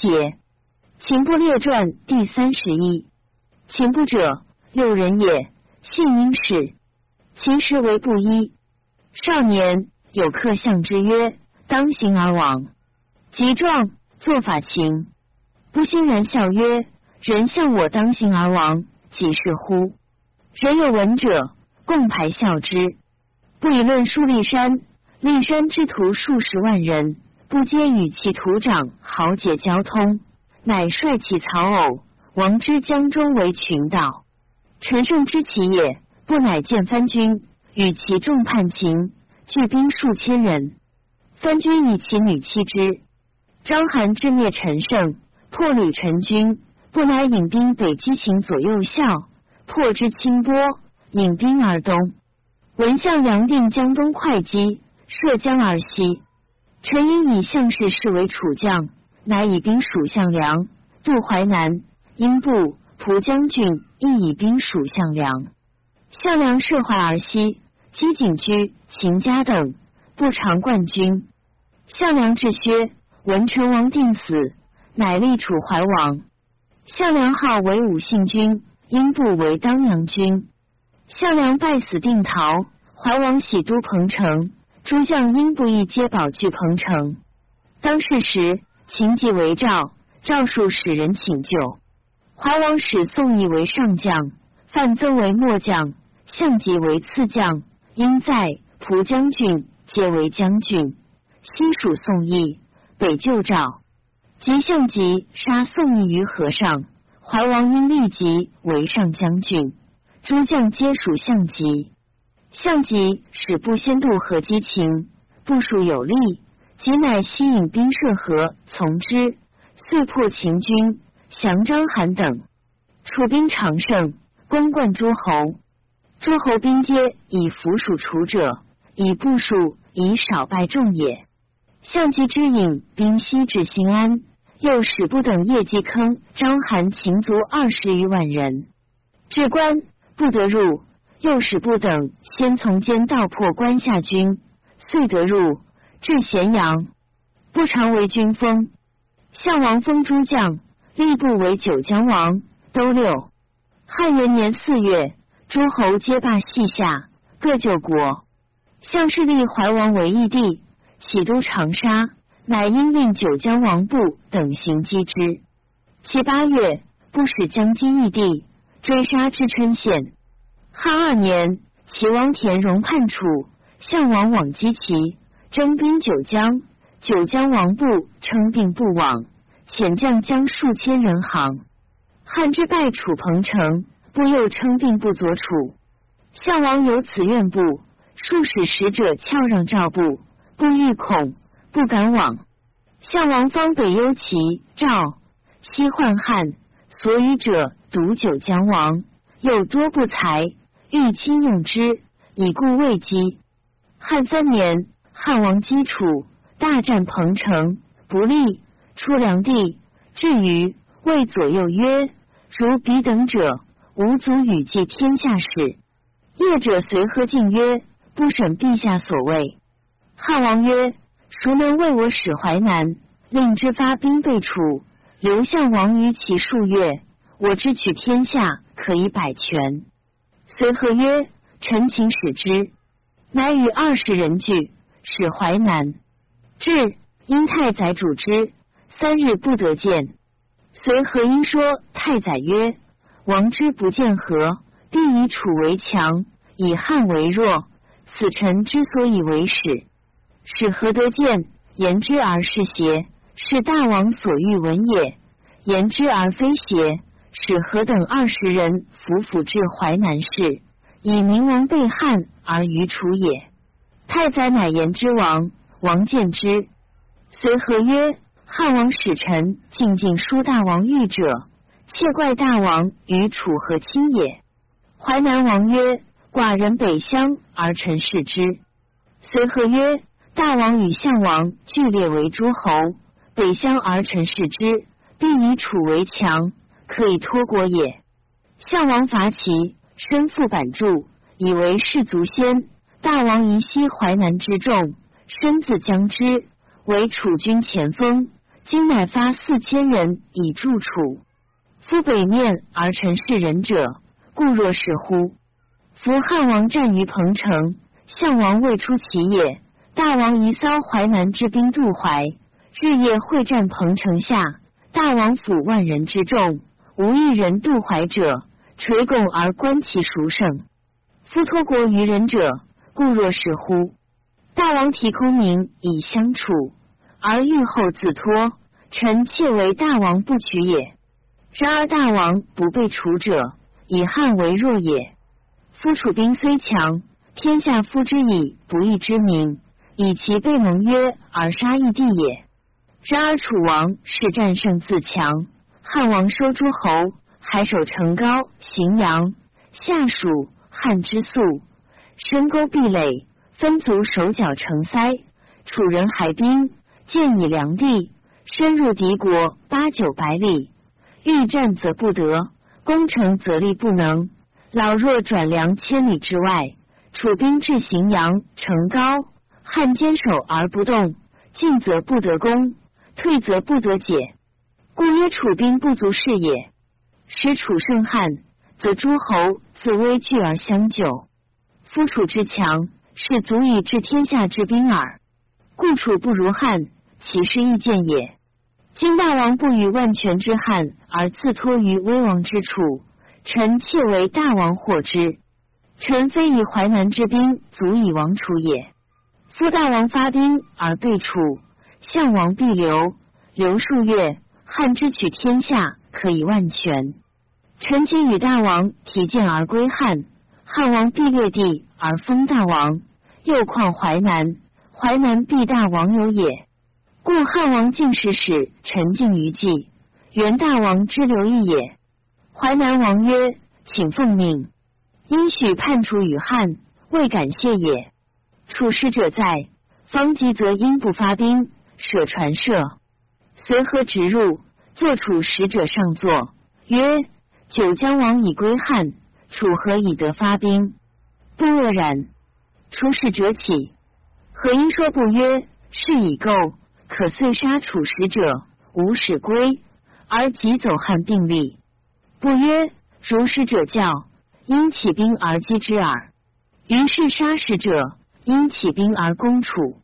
解，秦部列传第三十一。秦部者，六人也，姓殷氏。秦时为布衣。少年有客相之曰：“当行而亡。”即壮，作法秦。不欣然笑曰：“人向我当行而亡，几是乎？”人有闻者，共排笑之。不以论述骊山，立山之徒数十万人。不皆与其土长豪杰交通，乃率起曹偶，王之江中为群岛。陈胜之其也，不乃见藩军，与其众叛秦，聚兵数千人。藩军以其女妻之。章邯之灭陈胜，破吕陈军，不乃引兵北击秦左右校，破之清波，引兵而东。闻向梁定江东会稽，涉江而西。陈英以项氏视为楚将，乃以兵属项梁，渡淮南。英布蒲将军亦以兵属项梁。项梁涉淮而西，击景居、秦家等，不常冠军。项梁至薛，闻陈王定死，乃立楚怀王。项梁号为武信君，英布为当阳君。项梁败死，定陶。怀王喜都彭城。诸将因不义，皆保据彭城。当世时，秦即为赵，赵数使人请救。怀王使宋义为上将，范增为末将，项籍为次将，因在蒲将军皆为将军。西属宋义，北救赵。及项籍杀宋义于河上，怀王因立即为上将军。诸将皆属项籍。项籍使不先渡河击秦，部署有力，即乃吸引兵涉河从之，遂破秦军，降章邯等。楚兵常胜，攻冠诸侯。诸侯兵皆以服属楚者，以部署以少败众也。项籍之引兵西至新安，又使不等业绩坑章邯秦卒二十余万人，至关不得入。又使不等先从间道破关下军，遂得入至咸阳，不常为军封。项王封诸将，吏部为九江王，都六。汉元年四月，诸侯皆罢西夏，各救国。项氏立怀王为义帝，喜都长沙，乃因令九江王部等行击之。七八月，不使将军义帝追杀至春县。汉二年，齐王田荣叛楚，项王往击齐，征兵九江。九江王部称病不往，遣将将数千人行。汉之败楚彭城，不又称病不佐楚。项王有此怨不，数使使者翘让赵部，不欲恐，不敢往。项王方北忧齐、赵，西患汉，所以者独九江王，又多不才。欲亲用之，以故未击。汉三年，汉王击楚，大战彭城，不利，出梁地。至于谓左右曰：“如彼等者，无足与继天下事。”业者随和进曰：“不审陛下所谓。”汉王曰：“孰能为我使淮南，令之发兵对楚，留项王于其数月？我之取天下，可以百全。”随和曰：“臣请使之。”乃与二十人聚，使淮南。至，因太宰主之，三日不得见。随和因说太宰曰：“王之不见何？必以楚为强，以汉为弱。此臣之所以为使。使何得见？言之而是邪？是大王所欲闻也。言之而非邪？”使何等二十人伏府至淮南市，以明王被汉而于楚也。太宰乃言之王，王见之，随和曰：“汉王使臣进进书大王御者，切怪大王与楚何亲也？”淮南王曰：“寡人北乡而臣视之。”随和曰：“大王与项王俱列为诸侯，北乡而臣视之，必以楚为强。”可以托国也。项王伐齐，身负板柱，以为士卒先。大王疑西淮南之众，身自将之，为楚军前锋，今乃发四千人以助楚。夫北面而臣是人者，故若是乎？夫汉王战于彭城，项王未出其也。大王移骚淮南之兵渡淮，日夜会战彭城下。大王府万人之众，无一人渡淮者，垂拱而观其孰胜？夫托国于人者，故若是乎？大王提空明以相处，而欲后自托，臣妾为大王不取也。然而大王不被楚者，以汉为弱也。夫楚兵虽强，天下夫之以不义之名，以其被盟约而杀义帝也。然而楚王是战胜自强，汉王收诸侯，还守成皋、荥阳，下属。汉之粟，深沟壁垒，分族手脚成塞。楚人海滨，建以良地，深入敌国八九百里。欲战则不得，攻城则力不能。老弱转粮千里之外。楚兵至荥阳、成皋，汉坚守而不动，进则不得攻，退则不得解。故曰：楚兵不足是也。使楚胜汉，则诸侯。自危惧而相救，夫楚之强，是足以治天下之兵耳。故楚不如汉，其是易见也。今大王不与万全之汉，而自托于危亡之楚，臣妾为大王获之。臣非以淮南之兵足以亡楚也。夫大王发兵而被楚，项王必留，留数月，汉之取天下，可以万全。臣今与大王提剑而归汉，汉王必略地而封大王，又况淮南，淮南必大王有也。故汉王进士使陈敬于计，原大王之留意也。淮南王曰：“请奉命，因许叛楚与汉，未感谢也。楚使者在，方吉则因不发兵，舍传射，随和直入，坐楚使者上座，曰。”九江王以归汉，楚何以得发兵？不愕然。出使者起，何因说不曰：是以构，可遂杀楚使者，无使归，而即走汉并立。不曰：如使者教，因起兵而击之耳。于是杀使者，因起兵而攻楚。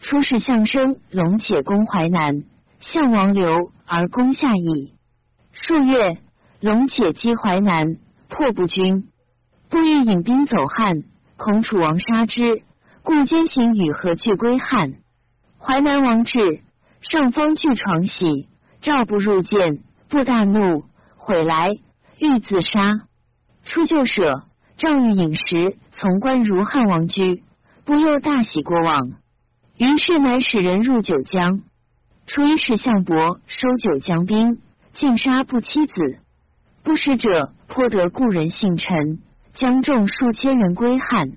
出使相生龙且攻淮南，项王留而攻下矣。数月。龙且击淮南，破不军，不欲引兵走汉，恐楚王杀之，故兼行与何俱归汉。淮南王至，上方具床喜，赵不入见，不大怒，悔来，欲自杀。出就舍，赵欲饮食，从官如汉王居，不又大喜过往。于是乃使人入九江，初一使项伯收九江兵，尽杀不妻子。不使者颇得故人姓陈，将众数千人归汉。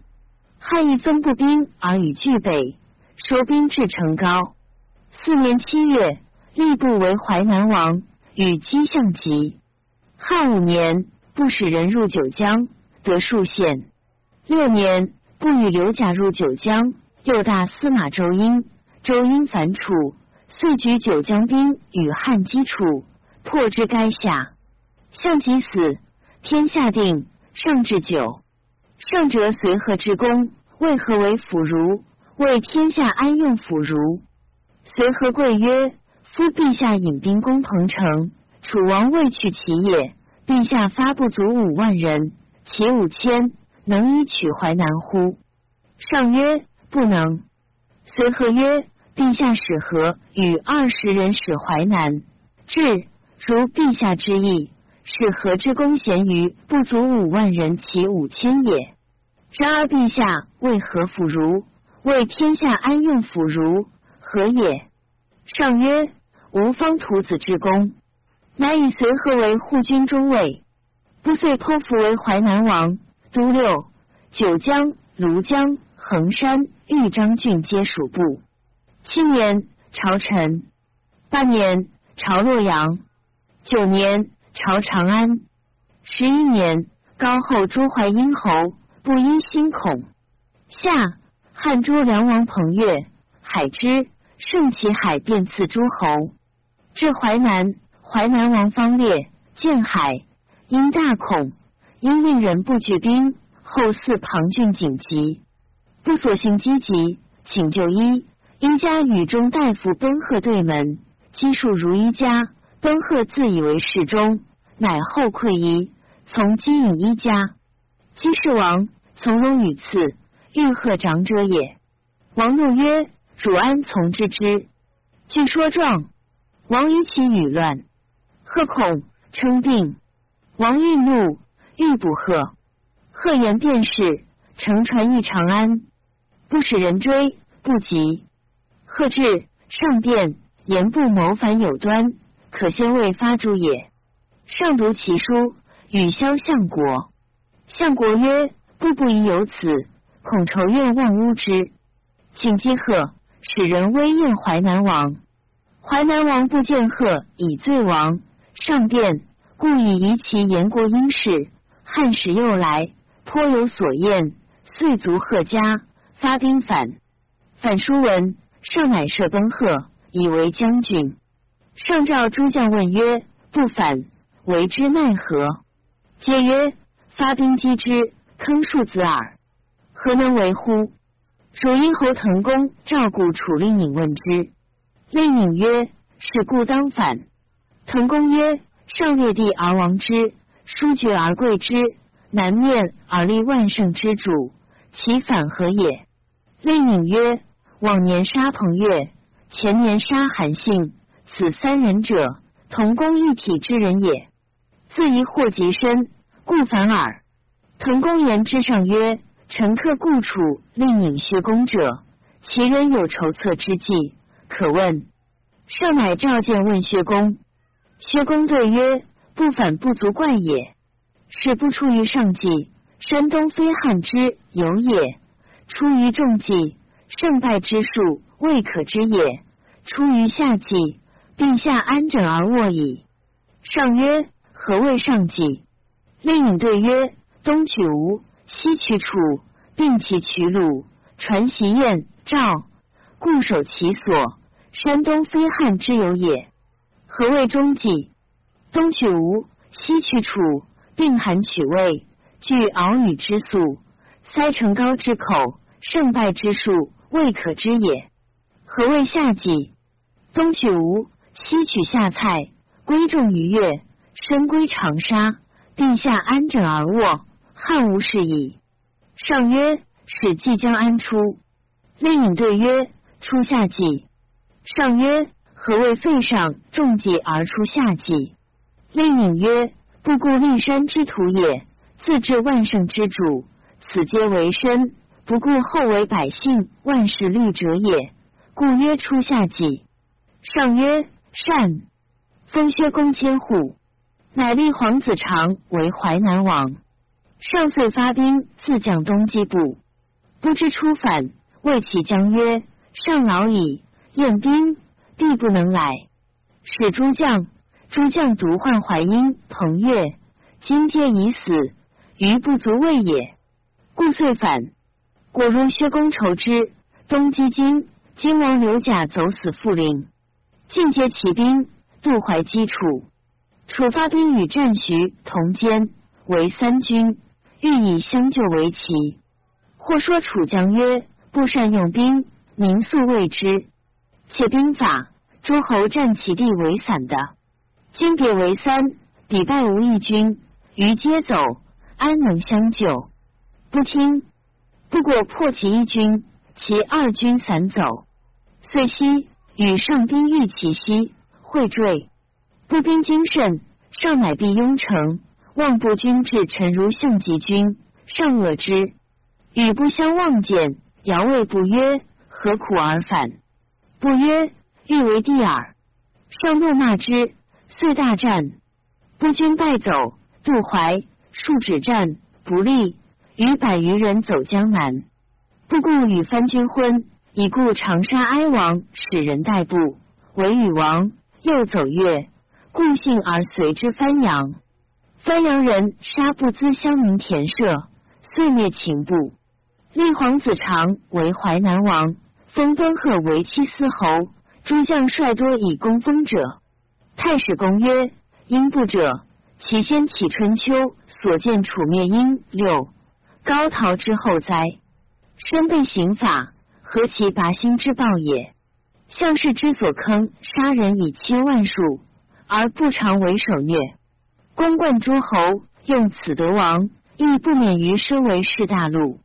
汉亦分步兵而与俱北，收兵至成皋。四年七月，吏部为淮南王，与姬相及。汉五年，不使人入九江，得数县。六年，不与刘贾入九江，又大司马周英。周英反楚，遂举九江兵与汉击楚，破之垓下。项籍死，天下定。上至九，上者随和之功，为何为辅如？为天下安用辅如？随和贵曰：夫陛下引兵攻彭城，楚王未取其也。陛下发不足五万人，其五千能以取淮南乎？上曰：不能。随和曰：陛下使何与二十人使淮南？至如陛下之意。使何之功贤于不足五万人，其五千也。然而陛下为何辅如？为天下安用辅如何也？上曰：吾方徒子之功，乃以随和为护军中尉，不遂剖腹为淮南王，都六、九江、庐江、衡山、豫章郡皆属部。七年，朝陈；八年，朝洛阳；九年。朝长安，十一年，高后诸淮阴侯不因心恐。夏，汉诸梁王彭越、海之，盛其海，便赐诸侯。至淮南，淮南王方烈见海，因大恐，因令人不举兵。后嗣庞俊紧急，不所幸积极，请就医。一家与中大夫奔贺对门，基数如一家。奔贺自以为侍中，乃后愧衣，从姬以一家。姬氏王从容与赐，欲贺长者也。王怒曰：“汝安从之之？”据说状，王以其语乱，贺恐称病。王欲怒，欲捕贺。贺言便是，乘船诣长安，不使人追，不及。贺至上殿，言不谋反有端，可先为发诸也。上读其书，与萧相国。相国曰：“步步疑有此，恐仇怨忘污之。”请击贺，使人威宴淮南王。淮南王不见贺，以罪亡。上殿，故以疑其言国因事。汉使又来。颇有所厌，遂卒贺家，发兵反。反书文，上乃设奔贺，以为将军。上召诸将问曰：“不反，为之奈何？”皆曰：“发兵击之，坑庶子耳，何能为乎？”汝因侯腾公照顾楚令尹问之，令尹曰：“是故当反。”腾公曰：“上略地而亡之，疏爵而贵之。”南面而立万圣之主，其反何也？令尹曰：往年杀彭越，前年杀韩信，此三人者，同工一体之人也。自疑祸极深，故反耳。滕公言之上曰：臣客故楚，令尹薛公者，其人有筹策之计，可问。上乃召见问薛公。薛公对曰：不反不足怪也。是不出于上计，山东非汉之有也；出于众计，胜败之术未可知也；出于下计，陛下安枕而卧矣。上曰：何谓上计？令尹对曰：东取吴，西取楚，并其取鲁，传习燕、赵，固守其所。山东非汉之有也。何谓中计？东取吴，西取楚。并韩取魏，据敖女之粟，塞成高之口，胜败之数未可知也。何谓下计？东取吴，西取夏蔡，归众于越，深归长沙。陛下安枕而卧，汉无事矣。上曰：使计将安出？令尹对曰：出下计。上曰：何谓废上重计而出下计？令尹曰。不顾立山之徒也，自治万圣之主，此皆为身；不顾后为百姓万事虑者也，故曰出下计。上曰善。封薛公千户，乃立皇子长为淮南王。上遂发兵自将东击部，不知出反，谓其将曰：“上老矣，宴兵必不能来。”使诸将。诸将独患淮阴、彭越，今皆已死，余不足畏也。故遂反。果如薛公筹之，东击荆，荆王刘贾走死复陵，尽皆起兵渡淮击楚。楚发兵与战徐、同监为三军，欲以相救为奇。或说楚将曰：“不善用兵，民素未知。且兵法，诸侯占其地为散的。”今别为三，彼败无一军，余皆走，安能相救？不听，不过破其一军，其二军散走。遂西与上兵欲其西，会坠。步兵精甚，上乃必雍城。望步军至，臣如相及军，上恶之，与不相望见。遥谓不曰：何苦而反？不曰：欲为地耳。上怒骂之。遂大战，步军败走，渡淮，数止战不利，与百余人走江南。不顾与藩军婚，以故长沙哀王使人代步，为禹王。又走越，故幸而随之番阳。番阳人杀不资乡民田舍，遂灭秦部。立皇子长为淮南王，封奔贺为七司侯。诸将率多以攻封者。太史公曰：英不者，其先起春秋所见楚灭殷六高陶之后哉？身被刑法，何其拔心之报也！项氏之所坑杀人以千万数，而不常为首虐。公冠诸侯用此得王，亦不免于身为士大陆。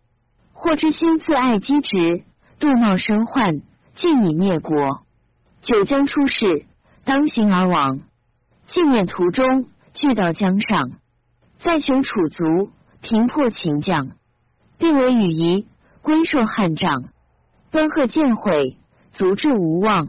或之心自爱积直，度冒身患，尽以灭国。九江出事，当行而亡。进免途中，聚到江上，再雄楚族，平破秦将，并为羽仪，归受汉帐。奔贺见毁，卒至无望。